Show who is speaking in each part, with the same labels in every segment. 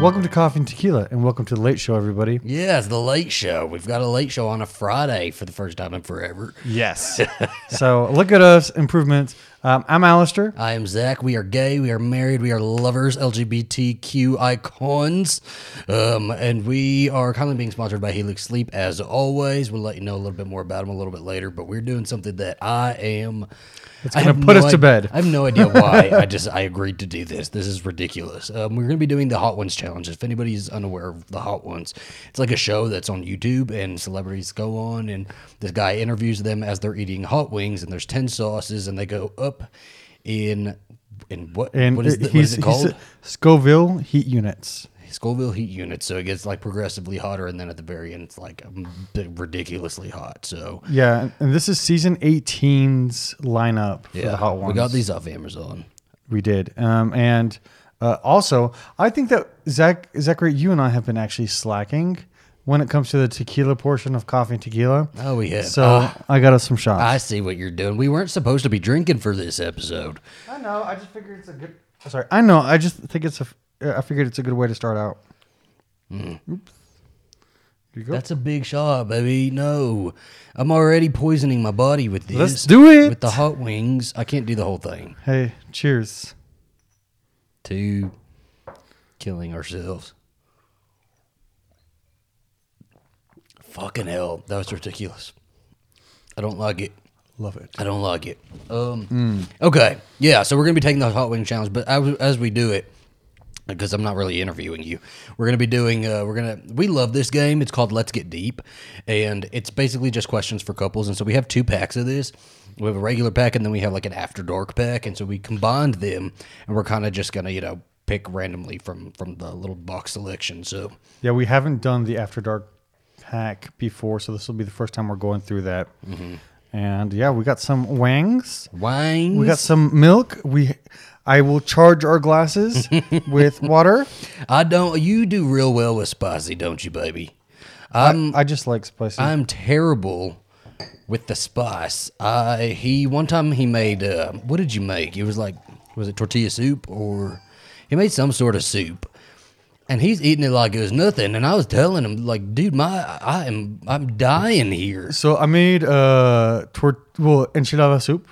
Speaker 1: Welcome to Coffee and Tequila, and welcome to the Late Show, everybody.
Speaker 2: Yeah, it's the late show. We've got a late show on a Friday for the first time in forever.
Speaker 1: Yes. so look at us, improvements. Um, I'm Alistair.
Speaker 2: I am Zach. We are gay. We are married. We are lovers, LGBTQ icons. Um, and we are kindly being sponsored by Helix Sleep as always. We'll let you know a little bit more about them a little bit later, but we're doing something that I am.
Speaker 1: It's gonna put
Speaker 2: no
Speaker 1: us to bed.
Speaker 2: I have no idea why. I just I agreed to do this. This is ridiculous. Um, we're going to be doing the Hot Ones challenge. If anybody's unaware of the Hot Ones, it's like a show that's on YouTube, and celebrities go on, and this guy interviews them as they're eating hot wings, and there's ten sauces, and they go up in in what
Speaker 1: And
Speaker 2: what is,
Speaker 1: it-
Speaker 2: the, what is it called?
Speaker 1: Scoville heat units.
Speaker 2: Scoville heat units. So it gets like progressively hotter, and then at the very end, it's like um, ridiculously hot. So
Speaker 1: Yeah, and- and this is season 18's lineup for
Speaker 2: yeah,
Speaker 1: the hot ones.
Speaker 2: we got these off Amazon.
Speaker 1: We did. Um, and uh, also, I think that Zach, Zachary, you and I have been actually slacking when it comes to the tequila portion of coffee and tequila.
Speaker 2: Oh, we have.
Speaker 1: So
Speaker 2: Ah.
Speaker 1: I got us some shots.
Speaker 2: I see what you're doing. We weren't supposed to be drinking for this episode.
Speaker 1: I know. I just figured it's a good. Sorry, I know. I just think it's a. I figured it's a good way to start out. Oops. You go.
Speaker 2: That's a big shot, baby. No, I'm already poisoning my body with this.
Speaker 1: Let's do it.
Speaker 2: with the hot wings. I can't do the whole thing.
Speaker 1: hey, cheers.
Speaker 2: To killing ourselves. Fucking hell, that was ridiculous. I don't like it.
Speaker 1: Love it.
Speaker 2: I don't like it. Um, Okay, yeah. So we're gonna be taking the hot wing challenge, but as, as we do it, because I'm not really interviewing you, we're gonna be doing. Uh, we're gonna. We love this game. It's called Let's Get Deep, and it's basically just questions for couples. And so we have two packs of this. We have a regular pack, and then we have like an after dark pack. And so we combined them, and we're kind of just gonna you know pick randomly from from the little box selection. So
Speaker 1: Yeah, we haven't done the After Dark pack before, so this will be the first time we're going through that.
Speaker 2: Mm-hmm.
Speaker 1: And yeah, we got some wangs.
Speaker 2: wines.
Speaker 1: We got some milk. We, I will charge our glasses with water.
Speaker 2: I don't. You do real well with spicy, don't you, baby? I'm.
Speaker 1: I just like spicy.
Speaker 2: I'm terrible with the spice. I he one time he made uh, what did you make? It was like was it tortilla soup or he made some sort of soup. And he's eating it like it was nothing. And I was telling him, like, dude, my I am I'm dying here.
Speaker 1: So I made uh tor- well enchilada soup,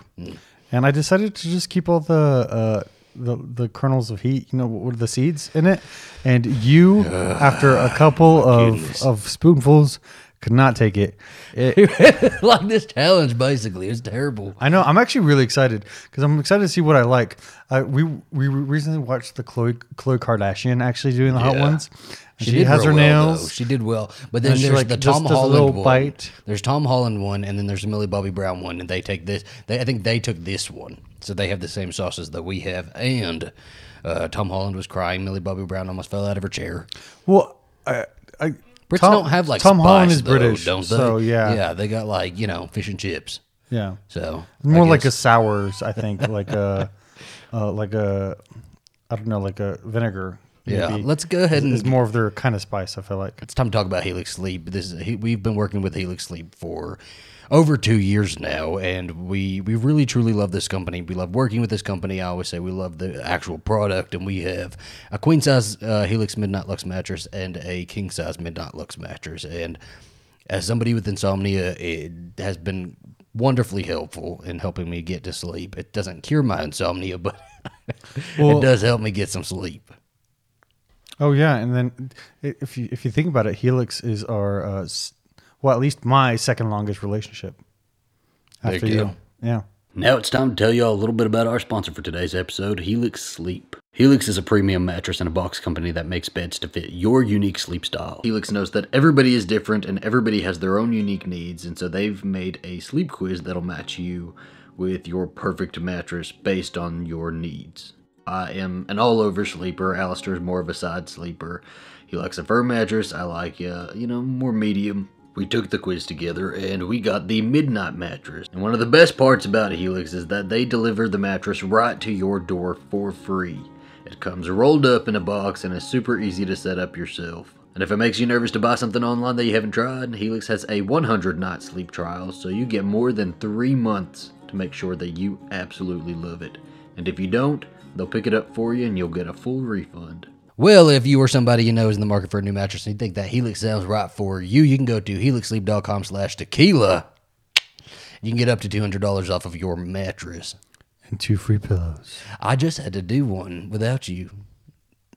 Speaker 1: and I decided to just keep all the uh the the kernels of heat, you know, with the seeds in it. And you, after a couple of
Speaker 2: goodness.
Speaker 1: of spoonfuls, could not take it. it
Speaker 2: like this challenge, basically. It's terrible.
Speaker 1: I know. I'm actually really excited because I'm excited to see what I like. Uh, we we recently watched the Khloé Khloé Kardashian actually doing the hot
Speaker 2: Yeah.
Speaker 1: ones. She,
Speaker 2: did
Speaker 1: has her
Speaker 2: real well,
Speaker 1: nails.
Speaker 2: though. She did well, but then
Speaker 1: And she,
Speaker 2: there's
Speaker 1: like,
Speaker 2: the
Speaker 1: just
Speaker 2: Tom
Speaker 1: does a
Speaker 2: Holland
Speaker 1: little
Speaker 2: one.
Speaker 1: bite.
Speaker 2: There's Tom Holland one, and then there's the Millie Bobby Brown one, and they take this. They, I think they took this one, so they have the same sauces that we have. And uh, Tom Holland was crying. Millie Bobby Brown almost fell out of her chair.
Speaker 1: Well, I, I
Speaker 2: Brits
Speaker 1: Tom-
Speaker 2: don't have like
Speaker 1: Tom
Speaker 2: spice,
Speaker 1: Holland is
Speaker 2: though,
Speaker 1: British,
Speaker 2: don't they?
Speaker 1: so yeah,
Speaker 2: yeah. They got like you know fish and chips.
Speaker 1: yeah.
Speaker 2: So
Speaker 1: More like a sours, I think, like a, uh, like a, I don't know, like a vinegar.
Speaker 2: yeah.
Speaker 1: maybe,
Speaker 2: Let's go ahead and
Speaker 1: is more of their kind of spice. I feel like.
Speaker 2: it's time to talk about Helix Sleep. This is we've been working with Helix Sleep for over two years now, and we we really truly love this company. We love working with this company. I always say we love the actual product, and we have a queen size uh, Helix Midnight Lux mattress and a king size Midnight Lux mattress. And as somebody with insomnia, it has been wonderfully helpful in helping me get to sleep. It doesn't cure my insomnia, but
Speaker 1: Well-
Speaker 2: it does help me get some sleep.
Speaker 1: Oh yeah, and then if you if you think about it, Helix is our, uh, well, at least my second longest relationship.
Speaker 2: There
Speaker 1: After
Speaker 2: you
Speaker 1: you,
Speaker 2: go.
Speaker 1: yeah.
Speaker 2: Now it's time to tell you all a little bit about our sponsor for today's episode, Helix Sleep. Helix is a premium mattress and a box company that makes beds to fit your unique sleep style. Helix knows that everybody is different and everybody has their own unique needs, and so they've made a sleep quiz that'll match you with your perfect mattress based on your needs. I am an all over sleeper. Alistair is more of a side sleeper. He likes a firm mattress. I like, uh, you know, more medium. We took the quiz together and we got the Midnight Mattress. And one of the best parts about Helix is that they deliver the mattress right to your door for free. It comes rolled up in a box and is super easy to set up yourself. And if it makes you nervous to buy something online that you haven't tried, Helix has a 100 night sleep trial, so you get more than three months to make sure that you absolutely love it. And if you don't, they'll pick it up for you and you'll get a full refund. Well, if you or somebody you know is in the market for a new mattress and you think that Helix sounds right for you, you can go to helixsleep.com slash tequila. You can get up to $200 off of your mattress.
Speaker 1: And two free pillows.
Speaker 2: I just had to do one without you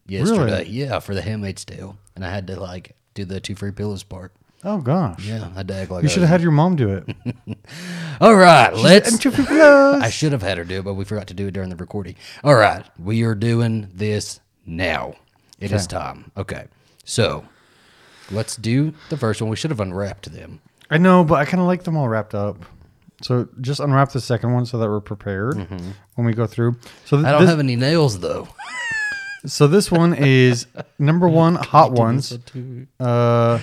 Speaker 2: yesterday. Yeah, for the Handmaid's Tale. And I had to, like, do the two free pillows part.
Speaker 1: Oh gosh.
Speaker 2: Yeah, I had to act like
Speaker 1: You should have had your mom do it.
Speaker 2: All right, let's.
Speaker 1: and two free pillows.
Speaker 2: I should have had her do it, but we forgot to do it during the recording. All right, we are doing this now. It is time. Okay, so let's do the first one. We should have unwrapped them.
Speaker 1: I know, but I kind of like them all wrapped up. So just unwrap the second one so that we're prepared when we go through. So th-
Speaker 2: I don't
Speaker 1: this,
Speaker 2: have any nails though.
Speaker 1: so this one is number one, hot ones. Uh,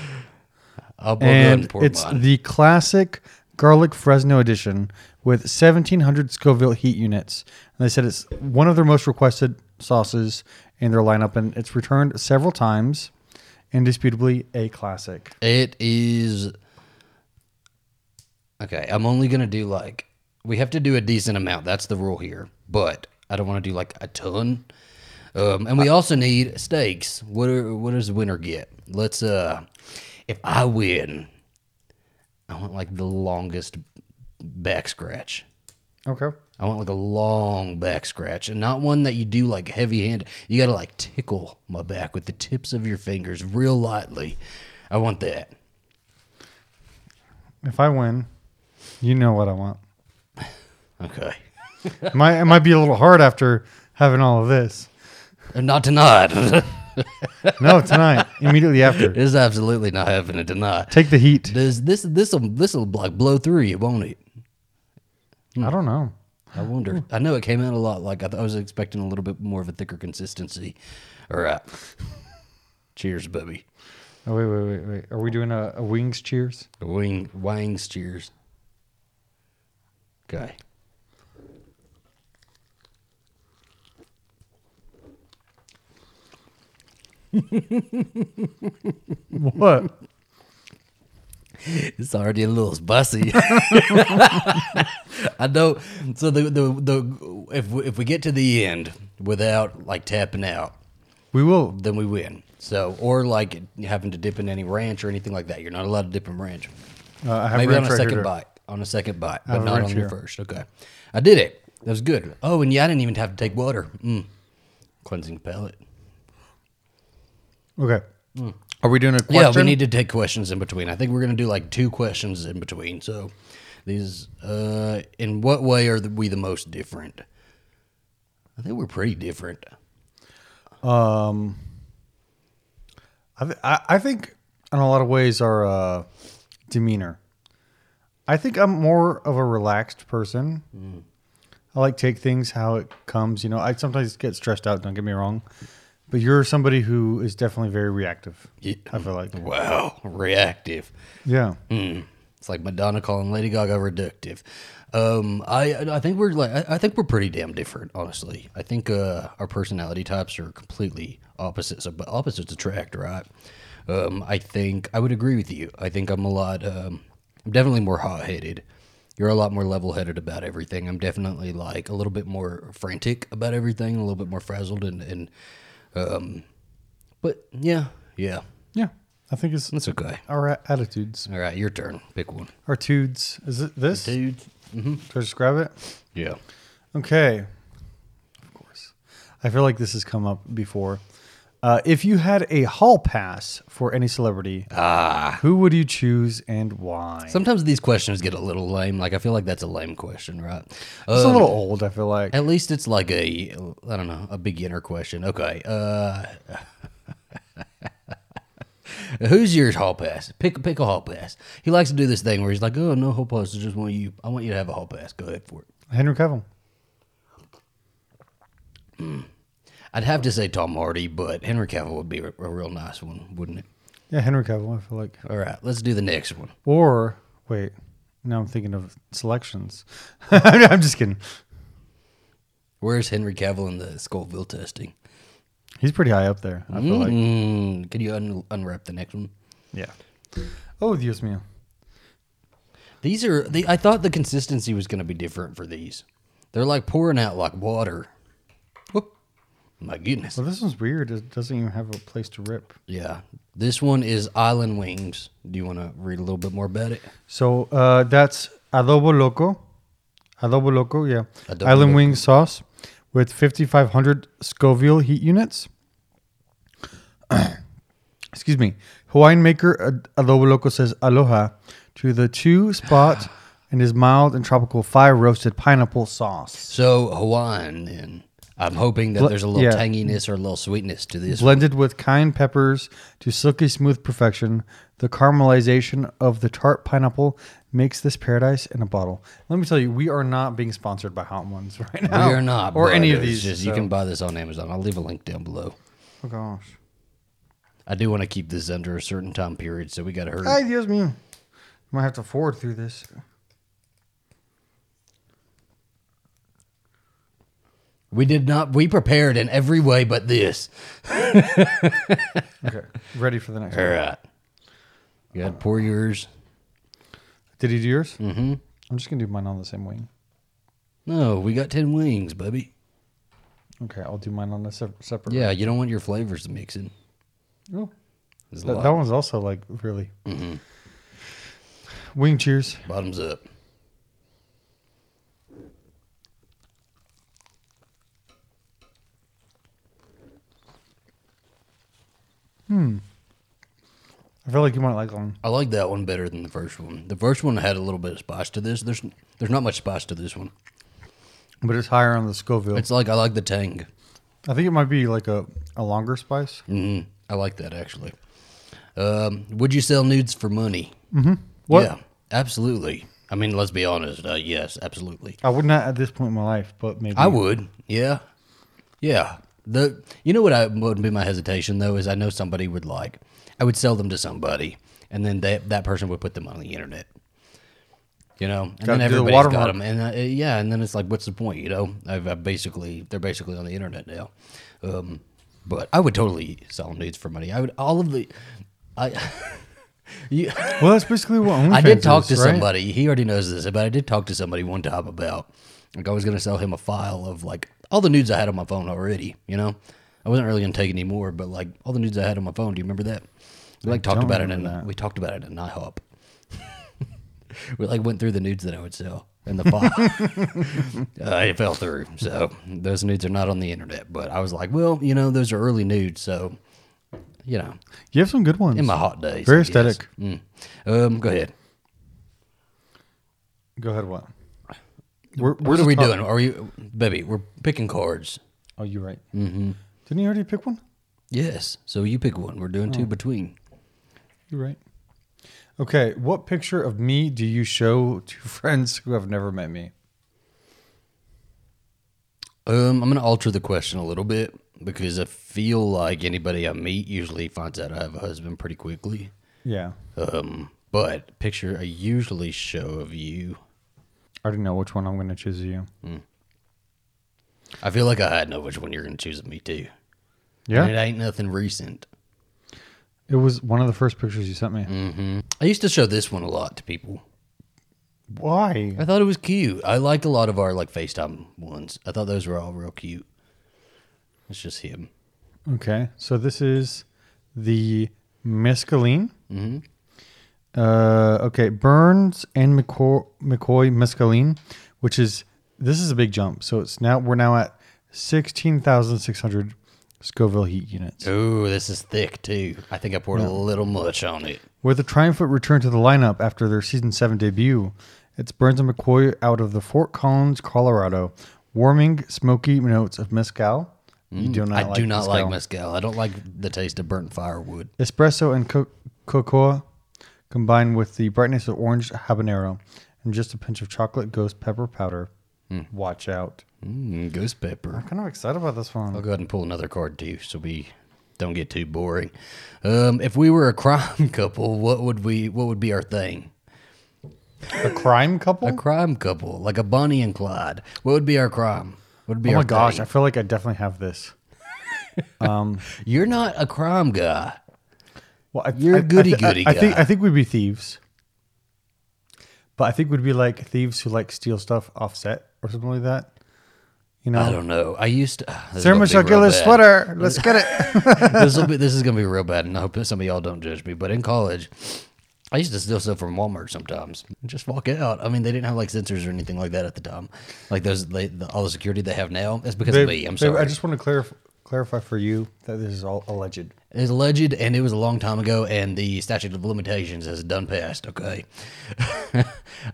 Speaker 2: I'll go ahead
Speaker 1: and
Speaker 2: and
Speaker 1: it's
Speaker 2: mine.
Speaker 1: the classic garlic Fresno edition with 1700 Scoville heat units. And they said it's one of their most requested sauces in their lineup, and it's returned several times. Indisputably a classic.
Speaker 2: It is okay. I'm only gonna do like we have to do a decent amount. That's the rule here, but I don't want to do like a ton. Um, and we also need steaks. What are, what does the winner get? Let's uh, if I win, I want like the longest back scratch.
Speaker 1: Okay.
Speaker 2: I want like a long back scratch and not one that you do like heavy hand. You got to like tickle my back with the tips of your fingers real lightly. I want that.
Speaker 1: If I win, you know what I want.
Speaker 2: Okay.
Speaker 1: It might, it might be a little hard after having all of this.
Speaker 2: And not tonight. it
Speaker 1: No, tonight, immediately after.
Speaker 2: is absolutely not happening tonight.
Speaker 1: Take the heat.
Speaker 2: Does this this will this will like blow through you, won't it? Hmm.
Speaker 1: I don't know.
Speaker 2: I wonder. Hmm. I know it came out a lot. Like I, th- I was expecting a little bit more of a thicker consistency. Uh, All right. Cheers, baby.
Speaker 1: Oh, wait, wait, wait, wait. Are we doing a, a wings cheers?
Speaker 2: Wing wangs. Cheers. Okay.
Speaker 1: What?
Speaker 2: It's already a little spicy. I know. So the the the if we, if we get to the end without like tapping out,
Speaker 1: We will.
Speaker 2: then we win. So or like having to dip in any ranch or anything like that. You're not allowed to dip in ranch.
Speaker 1: Uh, I have
Speaker 2: Maybe on a second
Speaker 1: here
Speaker 2: bite. On a second bite, but not on your first. Okay, I did it. That was good. Oh, and yeah, I didn't even have to take water. Mm. Cleansing palate.
Speaker 1: Okay. Are we doing a question?
Speaker 2: Yeah, we need to take questions in between. I think we're gonna do like two questions in between. So these, uh, in what way are we the most different? I think we're pretty different.
Speaker 1: Um, I, th- I I think in a lot of ways our uh, demeanor. I think I'm more of a relaxed person. I like take things how it comes. You know, I sometimes get stressed out. Don't get me wrong, but you're somebody who is definitely very reactive.
Speaker 2: Yeah.
Speaker 1: I feel like,
Speaker 2: Wow, reactive.
Speaker 1: yeah,
Speaker 2: Mm. It's like Madonna calling Lady Gaga reductive. Um, I I think we're like I, think we're pretty damn different, honestly. I think uh, our personality types are completely opposites, but opposites attract, right? Um, I think I would agree with you. I think I'm a lot. Um, I'm definitely more hot headed. You're a lot more level headed about everything. I'm definitely like a little bit more frantic about everything, a little bit more frazzled, and and um, but yeah, yeah,
Speaker 1: yeah. I think it's
Speaker 2: that's okay.
Speaker 1: our a- attitudes,
Speaker 2: All right, your turn. Pick one,
Speaker 1: our tudes. Is it this?
Speaker 2: dude.
Speaker 1: Should I just grab it?
Speaker 2: Yeah.
Speaker 1: Okay. Of course. I feel like this has come up before. Uh, if you had a hall pass for any celebrity,
Speaker 2: Ah.
Speaker 1: who would you choose and why?
Speaker 2: Sometimes these questions get a little lame. Like I feel like that's a lame question, right?
Speaker 1: it's a
Speaker 2: Um,
Speaker 1: little old, I feel like.
Speaker 2: At least it's like a I don't know a beginner question. Okay. Uh, who's your hall pass? Pick pick a hall pass. He likes to do this thing where he's like, "Oh no, hall pass. I just want you. I want you to have a hall pass. Go ahead for it."
Speaker 1: Henry Cavill.
Speaker 2: I'd have to say Tom Hardy, but Henry Cavill would be a, a real nice one, wouldn't it?
Speaker 1: Yeah, Henry Cavill, I feel like.
Speaker 2: All right, let's do the next one.
Speaker 1: Or, wait, now I'm thinking of selections. I'm just kidding.
Speaker 2: Where's Henry Cavill in the Scoville testing?
Speaker 1: He's pretty high up there, I feel like.
Speaker 2: Mm, can you un- unwrap the next one?
Speaker 1: Yeah. Oh, Dios mío.
Speaker 2: These are the. I thought the consistency was going to be different for these. They're like pouring out like water. My goodness.
Speaker 1: Well, this one's weird. It doesn't even have a place to rip.
Speaker 2: Yeah. This one is Island Wings. Do you want to read a little bit more about it?
Speaker 1: So uh, that's adobo loco, adobo loco, yeah,
Speaker 2: Adobo
Speaker 1: island
Speaker 2: Loco.
Speaker 1: wing sauce with 5,500 Scoville heat units. Excuse me. Hawaiian maker adobo loco says aloha to the two spot and his mild and tropical fire roasted pineapple sauce.
Speaker 2: So Hawaiian then. I'm hoping that
Speaker 1: Bl-
Speaker 2: there's a little
Speaker 1: yeah.
Speaker 2: tanginess or a little sweetness to this.
Speaker 1: Blended with cayenne peppers to silky smooth perfection, the caramelization of the tart pineapple makes this paradise in a bottle. Let me tell you, we are not being sponsored by Hot Ones right now.
Speaker 2: We are not,
Speaker 1: or any of these.
Speaker 2: Just, You can buy this on Amazon. I'll leave a link down below.
Speaker 1: Oh gosh.
Speaker 2: I do want to keep this under a certain time period, so we got to hurry.
Speaker 1: Ay, Dios mío. Might have to forward through this.
Speaker 2: We did not. We prepared in every way but this.
Speaker 1: Okay. Ready for the next
Speaker 2: All
Speaker 1: one.
Speaker 2: right. You got to pour yours.
Speaker 1: Did he do yours?
Speaker 2: Mm-hmm.
Speaker 1: I'm just gonna do mine on the same wing.
Speaker 2: No, we got ten wings, baby.
Speaker 1: Okay, I'll do mine on a sep- separate.
Speaker 2: Yeah, you don't want your flavors mixing.
Speaker 1: Oh,
Speaker 2: There's a
Speaker 1: that,
Speaker 2: lot.
Speaker 1: that one's also like really.
Speaker 2: Mm-hmm.
Speaker 1: Wing cheers.
Speaker 2: Bottoms up.
Speaker 1: I feel like you might like one.
Speaker 2: I like that one better than the first one. The first one had a little bit of spice to this. There's there's not much spice to this one.
Speaker 1: But it's higher on the Scoville.
Speaker 2: It's like I like the tang.
Speaker 1: I think it might be like a, a longer spice.
Speaker 2: hmm I like that actually. Um, would you sell nudes for money?
Speaker 1: What?
Speaker 2: Yeah, absolutely. I mean, let's be honest. Uh, yes, absolutely.
Speaker 1: I would not at this point in my life, but maybe
Speaker 2: I would. Yeah, yeah. The you know what I would be my hesitation though is I know somebody would like I would sell them to somebody and then that that person would put them on the internet. You know, and
Speaker 1: Gotta
Speaker 2: then
Speaker 1: do the
Speaker 2: everybody's got
Speaker 1: watermark.
Speaker 2: them, and uh, yeah, and then it's like, what's the point? You know, I've, I've basically they're basically on the internet now. Um, but I would totally sell nudes for money. I would all of the, I. you,
Speaker 1: Well, that's basically what OnlyFans
Speaker 2: I did talk
Speaker 1: is,
Speaker 2: to
Speaker 1: right?
Speaker 2: somebody. He already knows this, but I did talk to somebody one time about like I was going to sell him a file of like all the nudes I had on my phone already. You know, I wasn't really going to take any more, but like all the nudes I had on my phone. Do you remember that? We like talked about it in
Speaker 1: that.
Speaker 2: we talked about it in IHOP. we like went through the nudes that I would sell in the file. uh, it fell through, so those nudes are not on the internet. But I was like, well, you know, those are early nudes, so you know,
Speaker 1: You have some good ones.
Speaker 2: in my hot days,
Speaker 1: Very aesthetic.
Speaker 2: Mm. Um, go ahead.
Speaker 1: Go ahead. What? We're, we're
Speaker 2: What are we doing? Are we, baby? We're picking cards.
Speaker 1: Oh, you're right. Mm-hmm. Didn't you already pick one?
Speaker 2: Yes. So you pick one. We're doing two between.
Speaker 1: You're right. Okay. What picture of me do you show to friends who have never met me?
Speaker 2: Um, I'm gonna alter the question a little bit because I feel like anybody I meet usually finds out I have a husband pretty quickly.
Speaker 1: Yeah.
Speaker 2: Um, but picture I usually show of you.
Speaker 1: I already know which one I'm going to choose you.
Speaker 2: I feel like I know which one you're gonna choose of me too.
Speaker 1: Yeah.
Speaker 2: And it ain't nothing recent.
Speaker 1: It was one of the first pictures you sent me.
Speaker 2: hmm I used to show this one a lot to people.
Speaker 1: Why?
Speaker 2: I thought it was cute. I liked a lot of our like FaceTime ones. I thought those were all real cute. It's just him.
Speaker 1: Okay. So this is the mescaline.
Speaker 2: Mm-hmm.
Speaker 1: Uh, okay, Burns and McCoy, McCoy mescaline, which is this is a big jump. So it's now we're now at sixteen thousand six hundred Scoville heat units.
Speaker 2: Ooh, this is thick too. I think I poured a little much on it.
Speaker 1: With the triumphant return to the lineup after their season seven debut, it's Burns and McCoy out of the Fort Collins, Colorado, warming, smoky notes of mezcal. You do not.
Speaker 2: I
Speaker 1: like
Speaker 2: do not like
Speaker 1: mezcal.
Speaker 2: mezcal. I don't like the taste of burnt firewood.
Speaker 1: Espresso and co- cocoa combined with the brightness of orange habanero and just a pinch of chocolate ghost pepper powder. Watch out.
Speaker 2: Mm, ghost pepper.
Speaker 1: I'm kind of excited about this one.
Speaker 2: I'll go ahead and pull another card too, so we don't get too boring. Um, if we were a crime couple, what would we? What would be our thing?
Speaker 1: A crime couple?
Speaker 2: A crime couple, like a Bonnie and Clyde. What would be our crime? What would be
Speaker 1: oh
Speaker 2: our
Speaker 1: my gosh,
Speaker 2: thing?
Speaker 1: I feel like I definitely have this.
Speaker 2: You're not a crime guy.
Speaker 1: Well, I,
Speaker 2: You're
Speaker 1: I-
Speaker 2: a goody
Speaker 1: I, thi- I-
Speaker 2: goody
Speaker 1: I think
Speaker 2: guy.
Speaker 1: I think we'd be thieves, but I think we'd be like thieves who like steal stuff offset or something like that. You know,
Speaker 2: I don't know. I used to. Ah, this is gonna be real
Speaker 1: thermonuclear
Speaker 2: bad.
Speaker 1: sweater. Let's get it.
Speaker 2: this will be. This is gonna be real bad, and I hope that some of y'all don't judge me. But in college, I used to steal stuff from Walmart sometimes. and Just walk out. I mean, they didn't have like sensors or anything like that at the time. Like those, they, the, all the security they have now. is because
Speaker 1: Babe,
Speaker 2: of me. I'm
Speaker 1: babe,
Speaker 2: sorry.
Speaker 1: I just want to clarify clarify for you that this is all alleged.
Speaker 2: It's alleged, and it was a long time ago, and the statute of limitations has done passed. Okay,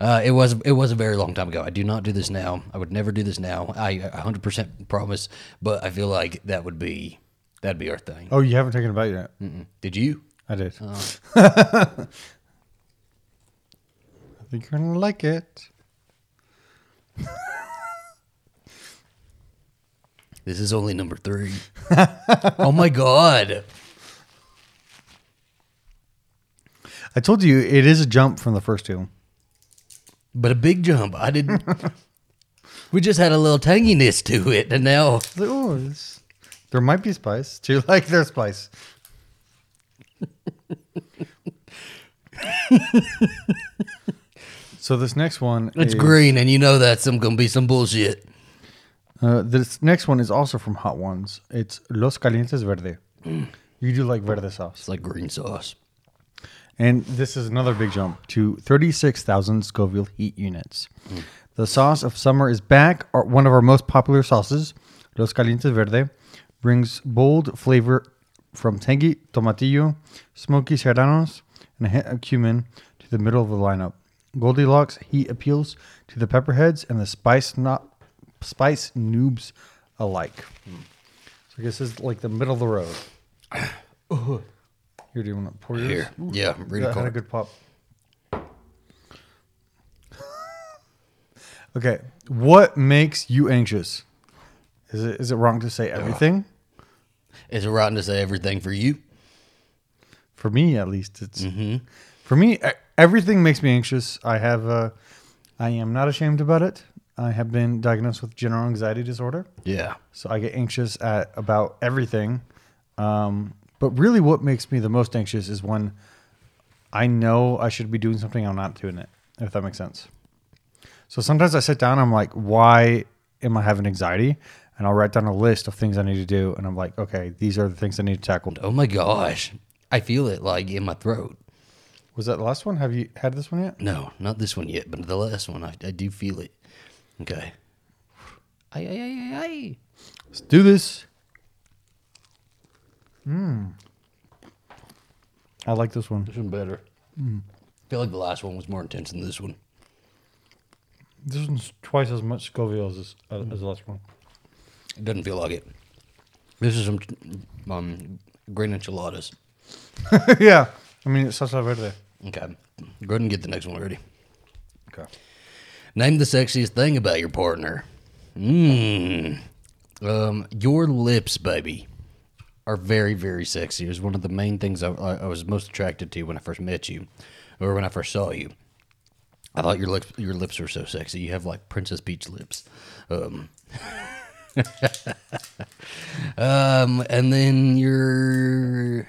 Speaker 2: uh, it was it was a very long time ago. I do not do this now. I would never do this now. I 100 percent promise. But I feel like that would be that'd be our thing.
Speaker 1: Oh, you haven't taken a bite yet.
Speaker 2: Mm-mm. Did you?
Speaker 1: I did.
Speaker 2: Oh.
Speaker 1: I think you're gonna like it.
Speaker 2: This is only number three. oh my god!
Speaker 1: I told you it is a jump from the first two.
Speaker 2: But a big jump. I didn't. we just had a little tanginess to it, and now
Speaker 1: like, oh, there might be spice. Do you like their spice? so this next one,
Speaker 2: it's
Speaker 1: is,
Speaker 2: green, and you know that's some gonna be some bullshit.
Speaker 1: Uh, this next one is also from Hot Ones. It's Los Calientes Verde. You do like verde sauce.
Speaker 2: It's like green sauce.
Speaker 1: And this is another big jump to 36,000 Scoville heat units. Hmm. The sauce of summer is back. Our, one of our most popular sauces, Los Calientes Verde, brings bold flavor from tangy tomatillo, smoky serranos, and a hint of cumin to the middle of the lineup. Goldilocks heat appeals to the pepperheads and the spice not spice noobs alike. Hmm. So I guess this is like the middle of the road. Here, do you want to pour yours?
Speaker 2: Here, yeah, read
Speaker 1: That had a good pop. okay, what makes you anxious? Is it is it wrong to say everything?
Speaker 2: Is it rotten to say everything for you?
Speaker 1: For me, at least, it's
Speaker 2: Mm-hmm.
Speaker 1: for me. Everything makes me anxious. I have, uh, I am not ashamed about it. I have been diagnosed with general anxiety disorder,
Speaker 2: Yeah.
Speaker 1: so I get anxious at about everything. Um, but really, what makes me the most anxious is when I know I should be doing something, I'm not doing it. If that makes sense. So sometimes I sit down, I'm like, why am I having anxiety? And I'll write down a list of things I need to do, and I'm like, okay, these are the things I need to tackle.
Speaker 2: Oh my gosh, I feel it like in my throat.
Speaker 1: Was that the last one? Have you had this one yet?
Speaker 2: No, not this one yet, but the last one, I, I do feel it. Okay. Ay, ay, ay, ay, ay.
Speaker 1: Let's do this. Hmm. I like this one.
Speaker 2: This one better. I feel like the last one was more intense than this one.
Speaker 1: This one's twice as much Scoville as this, uh, as the last one.
Speaker 2: It doesn't feel like it. This is some um, green enchiladas.
Speaker 1: yeah. I mean, it's salsa verde.
Speaker 2: Okay. Go ahead and get the next one ready.
Speaker 1: Okay.
Speaker 2: Name the sexiest thing about your partner. Mmm. Um, your lips, baby, are very, very sexy. It was one of the main things I, I, was most attracted to when I first met you, or when I first saw you. I thought your lips, your lips were so sexy. You have like Princess Peach lips. Um, um, and then your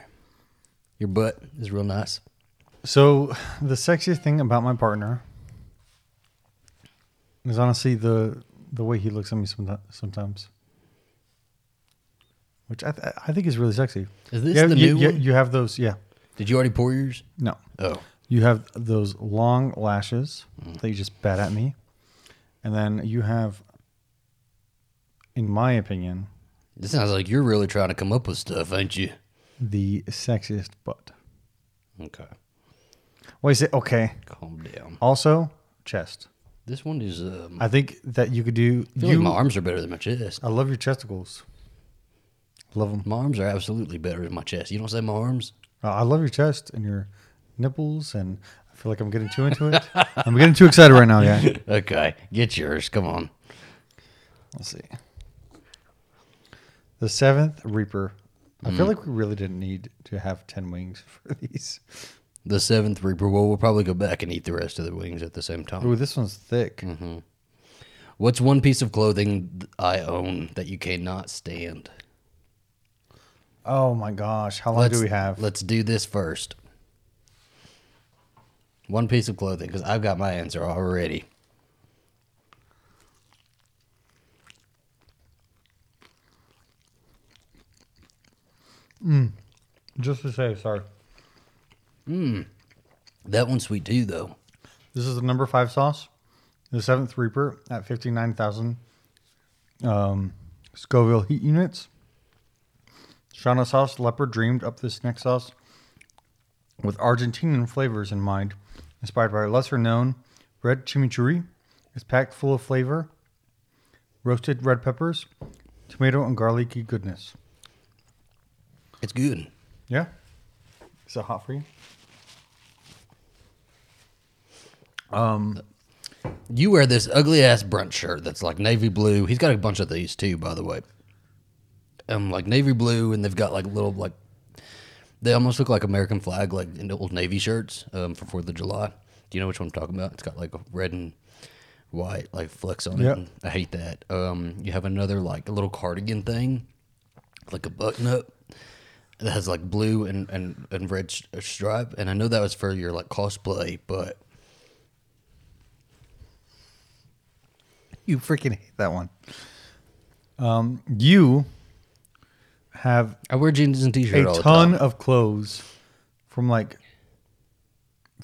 Speaker 2: your butt is real nice.
Speaker 1: So the sexiest thing about my partner is honestly the the way he looks at me sometimes, which I th- I think is really sexy.
Speaker 2: Is this
Speaker 1: Yeah,
Speaker 2: the
Speaker 1: you,
Speaker 2: new
Speaker 1: you,
Speaker 2: one?
Speaker 1: you have those, yeah.
Speaker 2: Did you already pour yours?
Speaker 1: No,
Speaker 2: Oh,
Speaker 1: you have those long lashes
Speaker 2: Mm.
Speaker 1: that you just bat at me, and then you have, in my opinion,
Speaker 2: this sounds like you're really trying to come up with stuff, ain't you?
Speaker 1: the sexiest butt.
Speaker 2: Okay,
Speaker 1: Wait, is it okay?
Speaker 2: calm down.
Speaker 1: Also, chest.
Speaker 2: This one is. Um,
Speaker 1: I think that you could do.
Speaker 2: I feel
Speaker 1: you,
Speaker 2: like my arms are better than my chest.
Speaker 1: I love your chesticles. Love them.
Speaker 2: My arms are absolutely better than my chest. You don't say my arms?
Speaker 1: Uh, I love your chest and your nipples, and I feel like I'm getting too into it. I'm getting too excited right now. Yeah.
Speaker 2: Okay, get yours. Come on.
Speaker 1: Let's see. The seventh Reaper. I feel like we really didn't need to have ten wings for these.
Speaker 2: The seventh Reaper. Well, we'll probably go back and eat the rest of the wings at the same time.
Speaker 1: Ooh, this one's thick.
Speaker 2: What's one piece of clothing I own that you cannot stand?
Speaker 1: Oh my gosh. How long let's, do we have?
Speaker 2: Let's do this first. One piece of clothing, because I've got my answer already. Mmm.
Speaker 1: Just to say, sorry. Mmm.
Speaker 2: That one's sweet too, though.
Speaker 1: This is the number five sauce, the seventh Reaper at 59,000 um, Scoville heat units. Shana sauce leopard dreamed up this next sauce with Argentinian flavors in mind, inspired by a lesser known red chimichurri. It's packed full of flavor, roasted red peppers, tomato and garlicky goodness.
Speaker 2: It's good.
Speaker 1: Yeah, is it hot for you?
Speaker 2: Um, You wear this ugly ass brunch shirt that's like navy blue. He's got a bunch of these too, by the way. Um, like navy blue, and they've got like little like they almost look like American flag, like in the old navy shirts um, for Fourth of July. Do you know which one I'm talking about? It's got like a red and white like flecks on
Speaker 1: Yep.
Speaker 2: it. I hate that. Um, you have another like a little cardigan thing, like a button up that has like blue and and, and red sh- stripe. And I know that was for your like cosplay, but
Speaker 1: You freaking hate that one. Um, you have
Speaker 2: I wear jeans and t-shirt
Speaker 1: a
Speaker 2: all the
Speaker 1: ton
Speaker 2: time.
Speaker 1: of clothes from like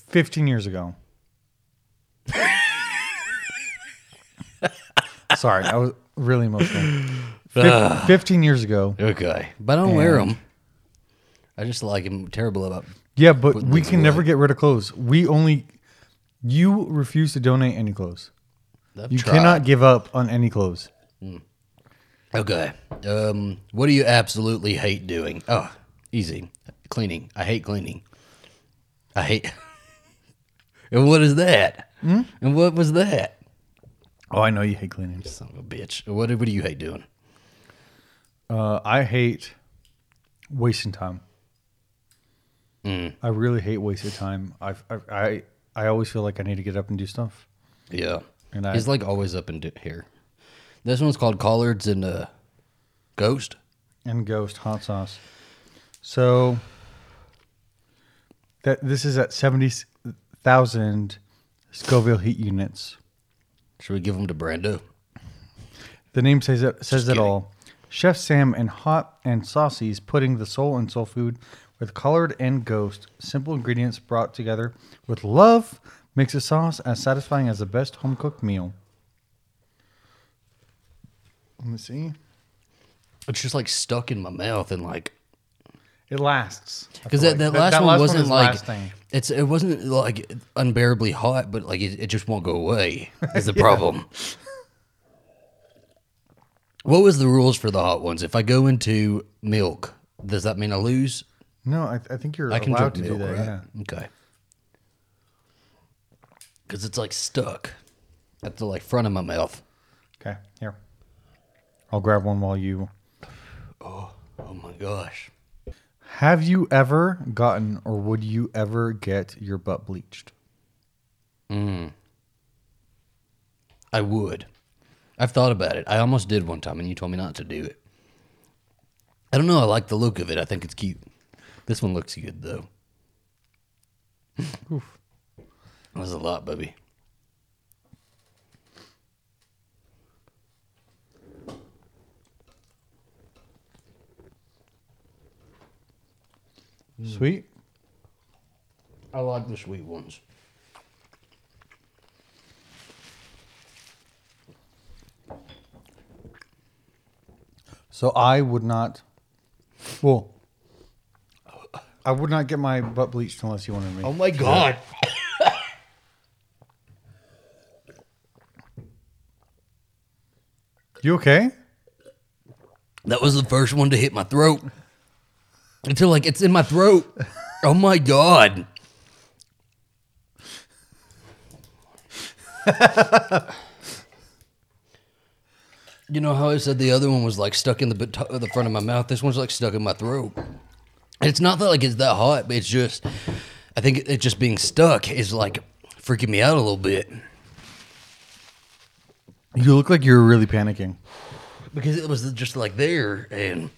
Speaker 1: 15 years ago. Sorry, I was really emotional. Fif- 15 years ago.
Speaker 2: Okay, but I don't wear
Speaker 1: And-
Speaker 2: them. I just like I'm terrible about.
Speaker 1: Yeah, but
Speaker 2: Put
Speaker 1: we
Speaker 2: things
Speaker 1: can never
Speaker 2: away.
Speaker 1: get rid of clothes. We only, you refuse to donate any clothes.
Speaker 2: I've
Speaker 1: You
Speaker 2: tried.
Speaker 1: cannot give up on any clothes. Hmm.
Speaker 2: Okay. Um, what do you absolutely hate doing? Oh, easy. Cleaning. I hate cleaning. I hate. and what is that?
Speaker 1: Hmm?
Speaker 2: And what was that?
Speaker 1: Oh, I know you hate cleaning.
Speaker 2: Son of a bitch. What, what do you hate doing?
Speaker 1: Uh, I hate wasting time.
Speaker 2: Mm.
Speaker 1: I really hate wasted time. I, I I I always feel like I need to get up and do stuff.
Speaker 2: Yeah.
Speaker 1: And I-
Speaker 2: He's like always up and do- here. This one's called Collards and uh, Ghost.
Speaker 1: And ghost hot sauce. So that this is at seventy thousand Scoville heat units.
Speaker 2: Should we give them to Brando?
Speaker 1: The name says it says it all. Chef Sam and hot and saucy's putting the soul in soul food with collard and ghost. Simple ingredients brought together with love makes a sauce as satisfying as the best home cooked meal. Let me see.
Speaker 2: It's just like stuck in my mouth and like
Speaker 1: It lasts I
Speaker 2: Because
Speaker 1: feel
Speaker 2: that,
Speaker 1: like.
Speaker 2: that last one wasn't
Speaker 1: is
Speaker 2: like
Speaker 1: lasting.
Speaker 2: it's it wasn't like unbearably hot, but like it, it just won't go away. Is the problem? What was the rules for the hot ones? If I go into milk, does that mean I lose?
Speaker 1: No, I, I think you're
Speaker 2: I can
Speaker 1: allowed
Speaker 2: drink
Speaker 1: to
Speaker 2: milk,
Speaker 1: do that.
Speaker 2: right?
Speaker 1: Yeah.
Speaker 2: Okay. Because it's like stuck at the like front of my mouth.
Speaker 1: Okay. Here. I'll grab one while you.
Speaker 2: Oh oh my gosh.
Speaker 1: Have you ever gotten or would you ever get your butt bleached? Hmm.
Speaker 2: I would. I've thought about it. I almost did one time, and you told me not to do it. I don't know. I like the look of it. I think it's cute. This one looks good though.
Speaker 1: Oof.
Speaker 2: That was a lot, baby.
Speaker 1: Sweet.
Speaker 2: I like the sweet ones.
Speaker 1: So I would not. Well, I would not get my butt bleached unless you wanted me.
Speaker 2: Oh my god.
Speaker 1: You okay?
Speaker 2: That was the first one to hit my throat. Until like it's in my throat. Oh my god. you know how I said the other one was like stuck in the bit- uh, the front of my mouth. This one's like stuck in my throat. And it's not that like it's that hot, but it's just I think it just being stuck is like freaking me out a little bit
Speaker 1: You look like you're really panicking.
Speaker 2: because it was just like there and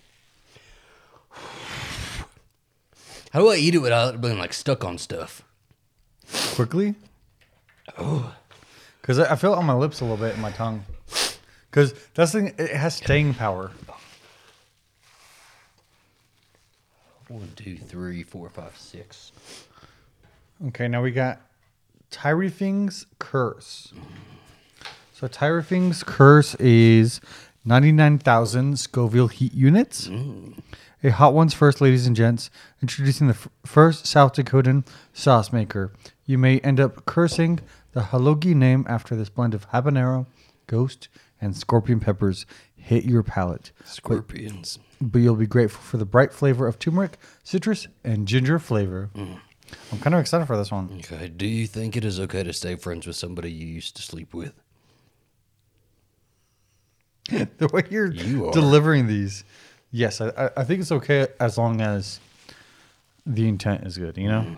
Speaker 2: how do I eat it without being like stuck on stuff?
Speaker 1: Quickly? Oh. Because I I feel it on my lips a little bit and my tongue. Because that's the thing, it has staying power.
Speaker 2: One, two, three, four, five, six.
Speaker 1: Okay, now we got Tyrefing's Curse. So Tyrefing's Curse is 99,000 Scoville heat units. Mm. A hot ones first, ladies and gents. Introducing the f- first South Dakotan sauce maker. You may end up cursing the Halogi name after this blend of habanero, ghost, and scorpion peppers hit your palate.
Speaker 2: Scorpions.
Speaker 1: But you'll be grateful for the bright flavor of turmeric, citrus, and ginger flavor. Mm. I'm kind of excited for this one.
Speaker 2: Okay. Do you think it is okay to stay friends with somebody you used to sleep with?
Speaker 1: the way you're
Speaker 2: You
Speaker 1: delivering these, yes, I, I- think it's okay as long as the intent is good. You know.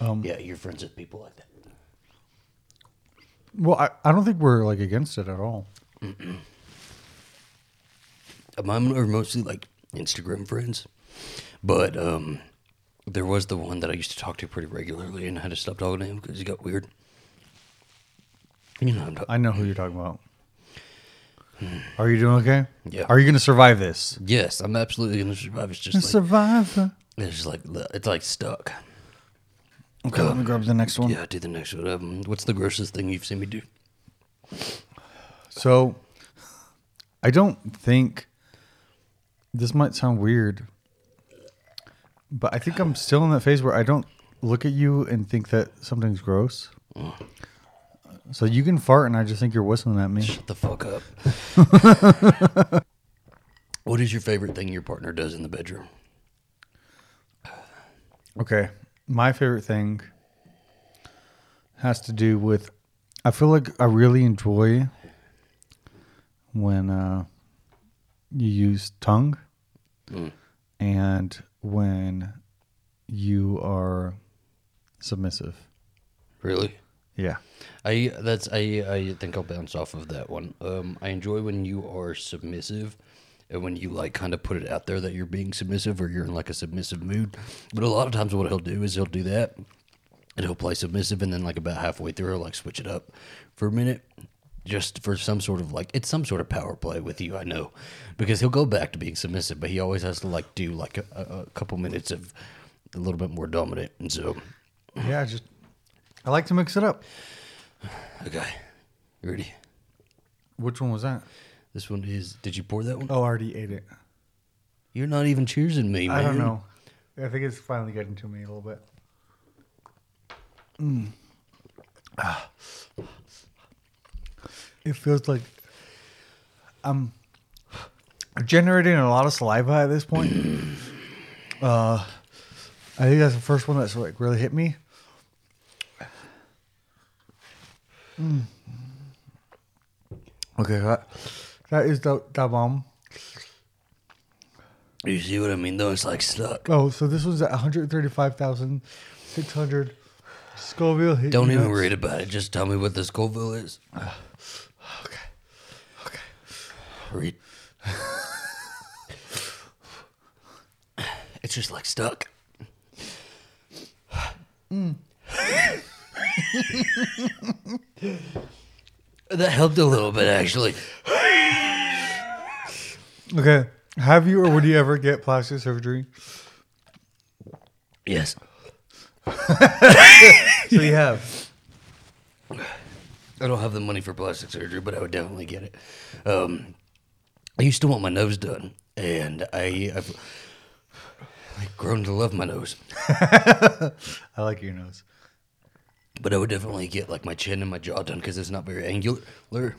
Speaker 1: Um,
Speaker 2: yeah, you're friends with people like that.
Speaker 1: Well, I, I don't think we're like against it at all.
Speaker 2: Mine are mostly like Instagram friends, but um, there was the one that I used to talk to pretty regularly, and I had to stop talking to him because he got weird. You know, I'm.
Speaker 1: I know who you're talking about. Are you doing okay?
Speaker 2: Yeah.
Speaker 1: Are you gonna survive this?
Speaker 2: yes, I'm absolutely gonna survive. It's just like
Speaker 1: Survive.
Speaker 2: it's just like it's like stuck.
Speaker 1: Okay, let me grab the next one.
Speaker 2: Yeah, do the next one. Um, what's the grossest thing you've seen me do?
Speaker 1: So, I don't think this might sound weird, but I think I'm still in that phase where I don't look at you and think that something's gross. So you can fart, and I just think you're whistling at me.
Speaker 2: Shut the fuck up. what is your favorite thing your partner does in the bedroom?
Speaker 1: Okay, my favorite thing has to do with. I feel like I really enjoy when uh, you use tongue,
Speaker 2: Mm.
Speaker 1: and when you are submissive.
Speaker 2: Really?
Speaker 1: Yeah.
Speaker 2: I that's I I think I'll bounce off of that one. Um, I enjoy when you are submissive, and when you like kind of put it out there that you're being submissive or you're in like a submissive mood. But a lot of times, what he'll do is he'll do that, and he'll play submissive, and then like about halfway through, he'll like switch it up for a minute, just for some sort of like it's some sort of power play with you. I know, because he'll go back to being submissive, but he always has to like do like a, a, a couple minutes of a little bit more dominant, and so
Speaker 1: Yeah, just I like to mix it up.
Speaker 2: okay, you ready?
Speaker 1: Which one was that?
Speaker 2: This one is. Did you pour that one?
Speaker 1: Oh, I already ate it.
Speaker 2: You're not even cheersing me, man.
Speaker 1: I don't know. I think it's finally getting to me a little bit. Mm. Ah. It feels like I'm generating a lot of saliva at this point. uh, I think that's the first one that's like really hit me. Mm. Okay, that, that is the, the bomb.
Speaker 2: You see what I mean? Though it's like stuck.
Speaker 1: Oh, so this was at 135,600 Scoville hit
Speaker 2: Don't even read about it. Just tell me what the Scoville is.
Speaker 1: Okay. Okay.
Speaker 2: Read. it's just like stuck. that helped a little bit, actually.
Speaker 1: Okay. Have you or would you ever get plastic surgery?
Speaker 2: Yes.
Speaker 1: So you have.
Speaker 2: I don't have the money for plastic surgery, but I would definitely get it. Um, I used to want my nose done, and I, I've, I've grown to love my nose.
Speaker 1: I like your nose.
Speaker 2: But I would definitely get like my chin and my jaw done because it's not very angular.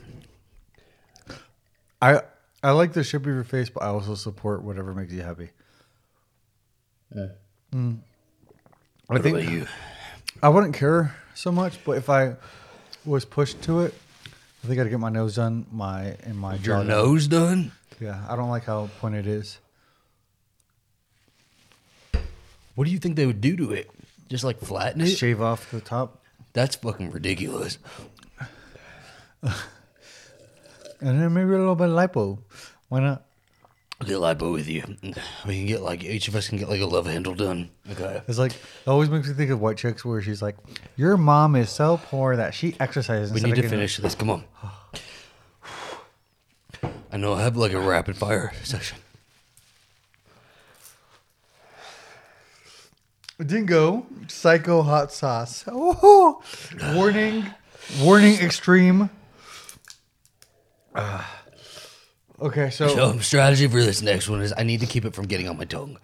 Speaker 1: I I like the shape of your face, but I also support whatever makes you happy. Mm. I
Speaker 2: What
Speaker 1: think
Speaker 2: you?
Speaker 1: I wouldn't care so much, but if I was pushed to it, I think I'd get my nose done, my and my jaw.
Speaker 2: Your nose done?
Speaker 1: Yeah, I don't like how pointed it is.
Speaker 2: What do you think they would do to it? Just like flatten it?
Speaker 1: Shave off the top,
Speaker 2: That's fucking ridiculous.
Speaker 1: and then maybe a little bit of lipo. Why not?
Speaker 2: I'll get lipo with you. We can get like each of us can get like a love handle done. Okay.
Speaker 1: It's like it always makes me think of white chicks where she's like, "Your mom is so poor that she exercises."
Speaker 2: We
Speaker 1: instead
Speaker 2: need
Speaker 1: of
Speaker 2: to
Speaker 1: getting-"
Speaker 2: finish this. Come on. I know I have like a rapid fire session.
Speaker 1: Dingo, psycho hot sauce. Oh, warning, warning, extreme. Ah. okay, so
Speaker 2: So strategy for this next one is I need to keep it from getting on my tongue.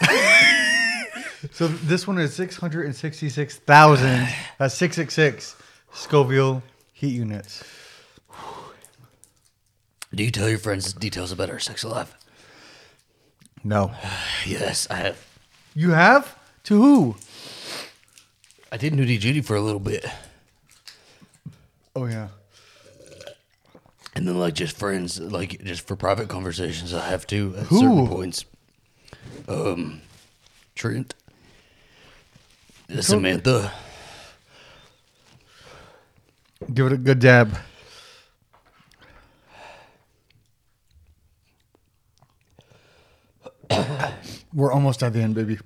Speaker 1: so this one is six hundred and sixty-six thousand. That's six six six Scoville heat units.
Speaker 2: Do you tell your friends details about our sex life?
Speaker 1: No,
Speaker 2: Yes, I have.
Speaker 1: you have to who?
Speaker 2: I did nudie Judy for a little bit,
Speaker 1: Oh yeah.
Speaker 2: and then like just friends, like just for private conversations, I have to at
Speaker 1: Who?
Speaker 2: certain points. Um, Trent, Samantha.
Speaker 1: Give it a good dab. We're almost at the end, baby.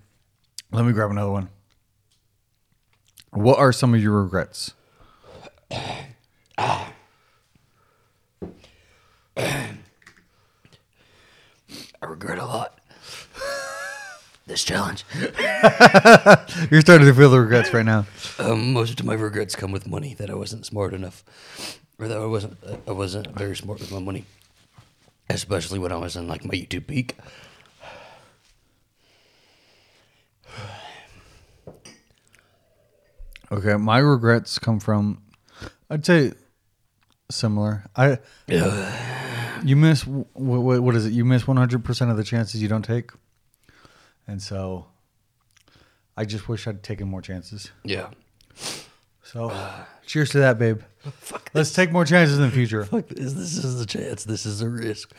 Speaker 1: Let me grab another one. What are some of your regrets?
Speaker 2: I regret a lot. this challenge.
Speaker 1: You're starting to feel the regrets right now.
Speaker 2: Um, most of my regrets come with money that I wasn't smart enough, or that I wasn't I wasn't very smart with my money, especially when I was in like my YouTube peak.
Speaker 1: Okay, my regrets come from, I'd say, similar. I you miss what, what is it? You miss 100 percent of the chances you don't take, and so I just wish I'd taken more chances.
Speaker 2: Yeah.
Speaker 1: So, cheers to that, babe. Fuck. Let's take more chances in the future.
Speaker 2: Fuck this. This is a chance. This is a risk.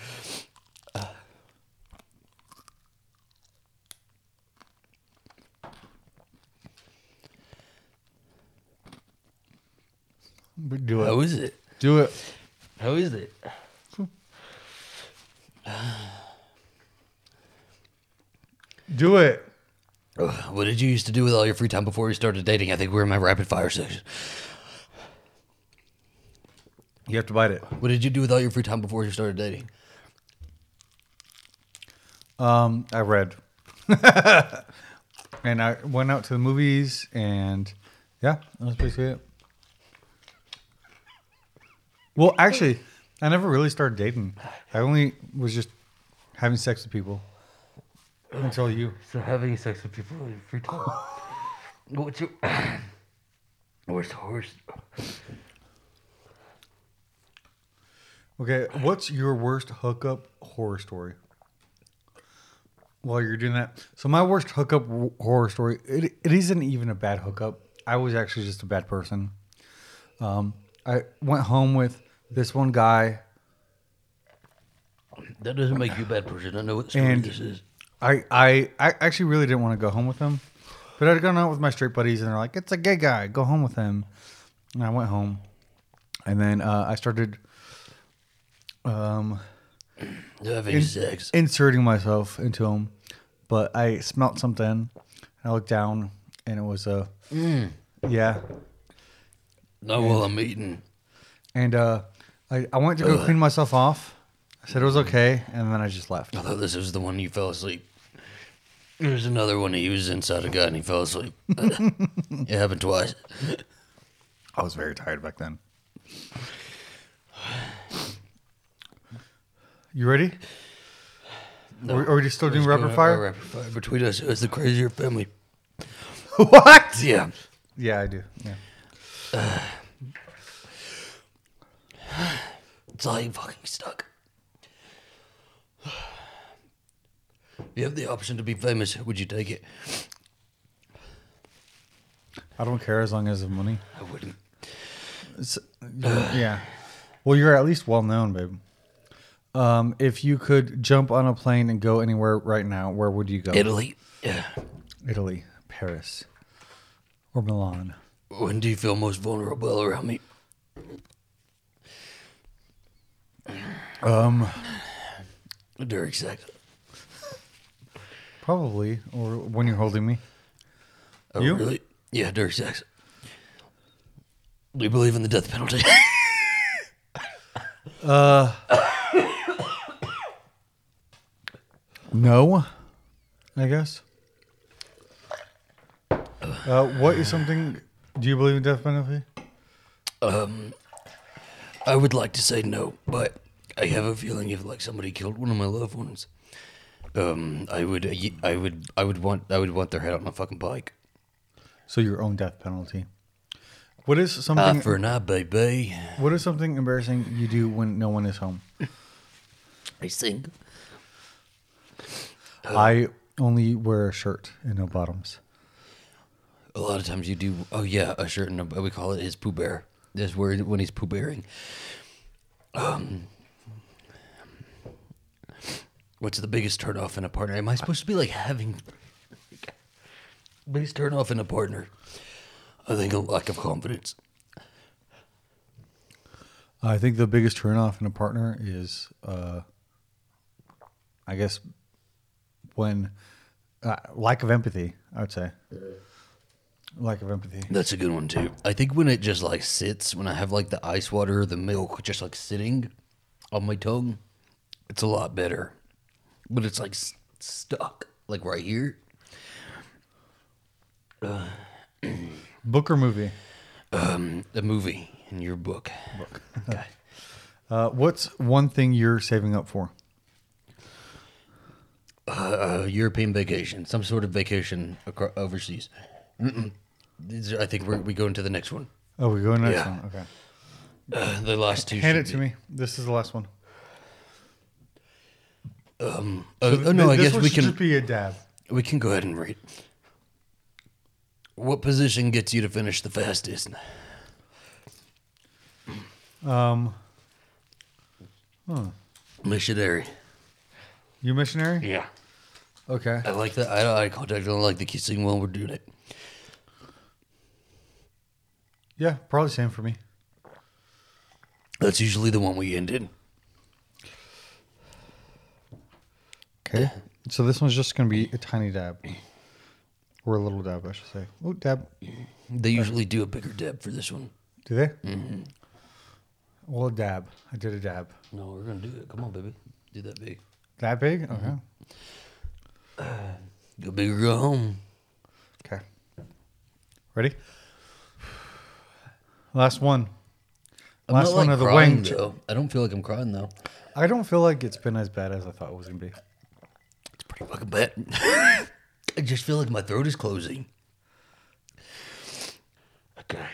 Speaker 1: Do it.
Speaker 2: How is it?
Speaker 1: Do it.
Speaker 2: How is it?
Speaker 1: Do it.
Speaker 2: Ugh, what did you used to do with all your free time before you started dating? I think we're in my rapid fire section.
Speaker 1: You have to bite it.
Speaker 2: What did you do with all your free time before you started dating?
Speaker 1: Um, I read, and I went out to the movies, and yeah, that was basically it. Well, actually, I never really started dating. I only was just having sex with people until you.
Speaker 2: So having sex with people in free time. What's your worst horse?
Speaker 1: Okay, what's your worst hookup horror story? While you're doing that, so my worst hookup w- horror story, it, it isn't even a bad hookup. I was actually just a bad person. Um, I went home with this one guy,
Speaker 2: That doesn't make you a bad person. I know what story
Speaker 1: And-
Speaker 2: this is.
Speaker 1: I, I I actually really didn't want to go home with him, but I'd gone out with my straight buddies, and they're like, "It's a gay guy, go home with him." And I went home, and then uh, I started um,
Speaker 2: Having sex.
Speaker 1: inserting myself into him, but I smelt something. And I looked down, and it was a yeah,
Speaker 2: Not while I'm eating.
Speaker 1: and uh, I I went to go clean myself off. I said it was okay, and then I just left.
Speaker 2: I thought this was the one you fell asleep. There's another one he was inside a guy and he fell asleep. it happened twice.
Speaker 1: I was very tired back then. You ready?
Speaker 2: No.
Speaker 1: Are, are we still doing
Speaker 2: Let's go
Speaker 1: rapid fire?
Speaker 2: Rapid fire between us. It's the crazier family.
Speaker 1: what?
Speaker 2: Yeah.
Speaker 1: Yeah, I do. Yeah.
Speaker 2: It's all you fucking stuck. You have the option to be famous. Would you take it?
Speaker 1: I don't care as long as I have money.
Speaker 2: I wouldn't.
Speaker 1: It's- yeah. Well, you're at least well known, babe. Um, if you could jump on a plane and go anywhere right now, where would you go?
Speaker 2: Italy. Yeah.
Speaker 1: Italy, Paris, or Milan.
Speaker 2: When do you feel most vulnerable around me?
Speaker 1: Um,
Speaker 2: During sex.
Speaker 1: probably, or when you're holding me.
Speaker 2: Oh,
Speaker 1: You?
Speaker 2: really? Yeah, during sex. Do you believe in the death penalty? Uh.
Speaker 1: no, I guess. Uh, what is something? Do you believe in death penalty?
Speaker 2: Um, I would like to say no, but I have a feeling if like somebody killed one of my loved ones, um, I would, I would, I would want, I would want their head on a fucking pike.
Speaker 1: So your own death penalty. What is
Speaker 2: Eye
Speaker 1: something?
Speaker 2: for an eye, baby.
Speaker 1: what is something embarrassing you do when no one is home?
Speaker 2: I sing.
Speaker 1: I only wear a shirt and no bottoms.
Speaker 2: A lot of times you do. Oh yeah, a shirt and a, we call it his poo bear. That's where when he's poo bearing. Um, what's the biggest turn off in a partner? Am I supposed to be like having biggest turn off in a partner? I think a lack of confidence.
Speaker 1: I think the biggest turnoff in a partner is, uh, I guess, when uh, lack of empathy. I would say lack of empathy.
Speaker 2: That's a good one too. I think when it just like sits, when I have like the ice water or the milk just like sitting on my tongue, it's a lot better. But it's like s- stuck, like right here.
Speaker 1: Book or movie?
Speaker 2: Um, the movie in your book. Book. Okay.
Speaker 1: Uh, what's one thing you're saving up for?
Speaker 2: Uh, European vacation, some sort of vacation acro- overseas. Mm-mm. I think we're, we go into the next one.
Speaker 1: Oh, we go next
Speaker 2: Yeah.
Speaker 1: one. Okay,
Speaker 2: Uh, the last two.
Speaker 1: hand it to
Speaker 2: be-
Speaker 1: me. This is the last one.
Speaker 2: Um, uh, oh no, I guess we can
Speaker 1: just be a dab.
Speaker 2: we can go ahead and read. What position gets you to finish the fastest?
Speaker 1: Um,
Speaker 2: Missionary.
Speaker 1: you missionary?
Speaker 2: Yeah.
Speaker 1: Okay.
Speaker 2: I like that. I don't contact. I don't like the kissing while we're doing it.
Speaker 1: Yeah, probably same for me.
Speaker 2: That's usually the one we ended.
Speaker 1: Okay. So this one's just gonna be a tiny dab, or a little dab, I should say. Oh, dab.
Speaker 2: They usually do a bigger dab for this one.
Speaker 1: Do they? Mm-hmm. Well, a dab. I did a dab.
Speaker 2: No, we're gonna do it. Come on, baby. Do that big.
Speaker 1: That big? Okay.
Speaker 2: Mm-hmm. Go big or go home.
Speaker 1: Okay. Ready? Last one.
Speaker 2: I'm
Speaker 1: Last
Speaker 2: not,
Speaker 1: one
Speaker 2: like,
Speaker 1: of the
Speaker 2: crying,
Speaker 1: wing.
Speaker 2: though. I don't feel like I'm crying though.
Speaker 1: I don't feel like it's been as bad as I thought it was gonna be.
Speaker 2: It's pretty fucking bad. I just feel like my throat is closing. Okay.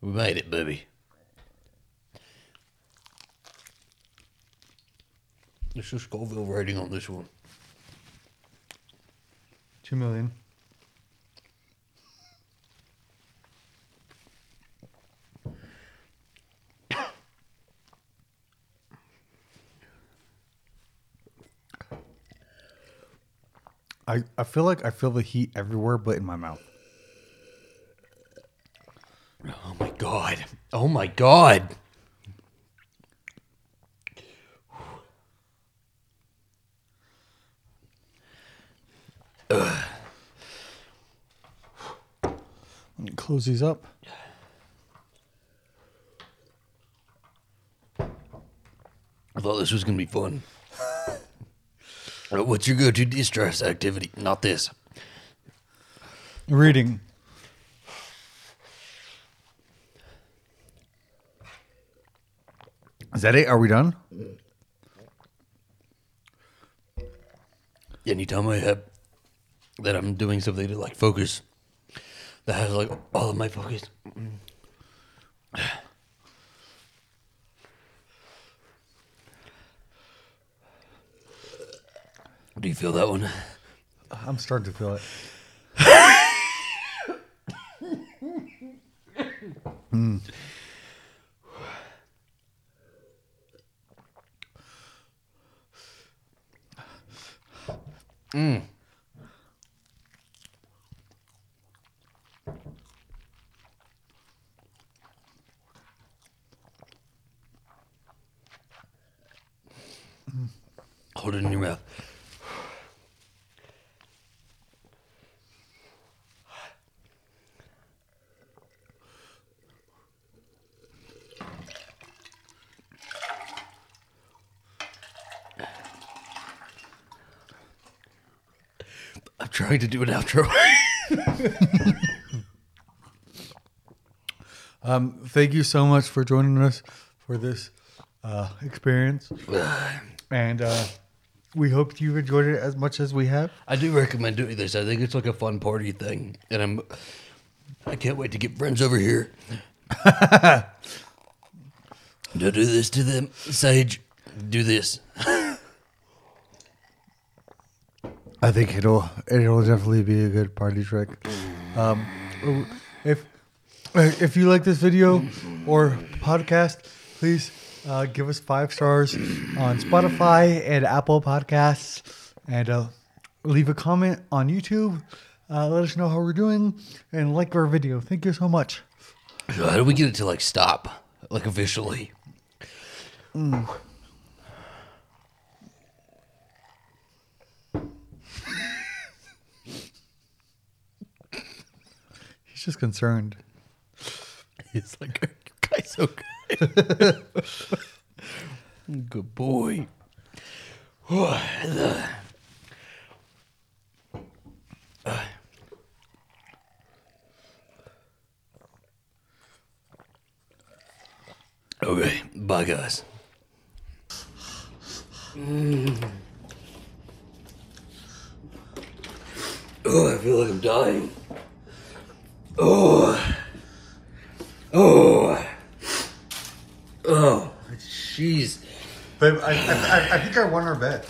Speaker 2: We made it, baby. It's a Scoville rating on this one.
Speaker 1: Two million. I, I feel like I feel the heat everywhere but in my mouth.
Speaker 2: Oh my god. Oh my god.
Speaker 1: Let me close these up.
Speaker 2: I thought this was gonna be fun. What's your go-to distress activity? Not this.
Speaker 1: Reading. Is that it? Are we done?
Speaker 2: Anytime I have that I'm doing something to like focus, that has like all of my focus. Mm. Do you feel that one?
Speaker 1: I'm starting to feel it.
Speaker 2: Hold it in your mouth. I'm trying to do an outro.
Speaker 1: Um, thank you so much for joining us for this uh, experience, and uh, we hope you've enjoyed it as much as we have.
Speaker 2: I do recommend doing this. I think it's like a fun party thing, and I'm. I can't wait to get friends over here. Don't do this to them, Sage. Do this.
Speaker 1: I think it'll it'll definitely be a good party trick. Um, if if you like this video or podcast, please uh, give us five stars on Spotify and Apple Podcasts, and uh, leave a comment on YouTube. Uh, let us know how we're doing and like our video. Thank you so much.
Speaker 2: How do we get it to like stop, like officially?
Speaker 1: He's just concerned.
Speaker 2: He's like, are you guys okay? Good boy. Okay, bye guys. Mm. Oh, I feel like I'm dying. Oh. Oh. Oh. Jeez.
Speaker 1: Babe, I, I, I think I won our bet.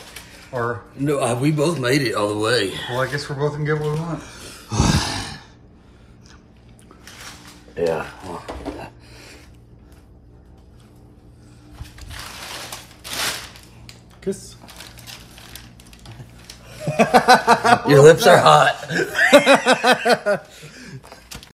Speaker 1: Or,
Speaker 2: No, uh, we both made it all the way.
Speaker 1: well, I guess we're both to get what we want.
Speaker 2: Yeah. well,
Speaker 1: Kiss.
Speaker 2: Your lips are hot.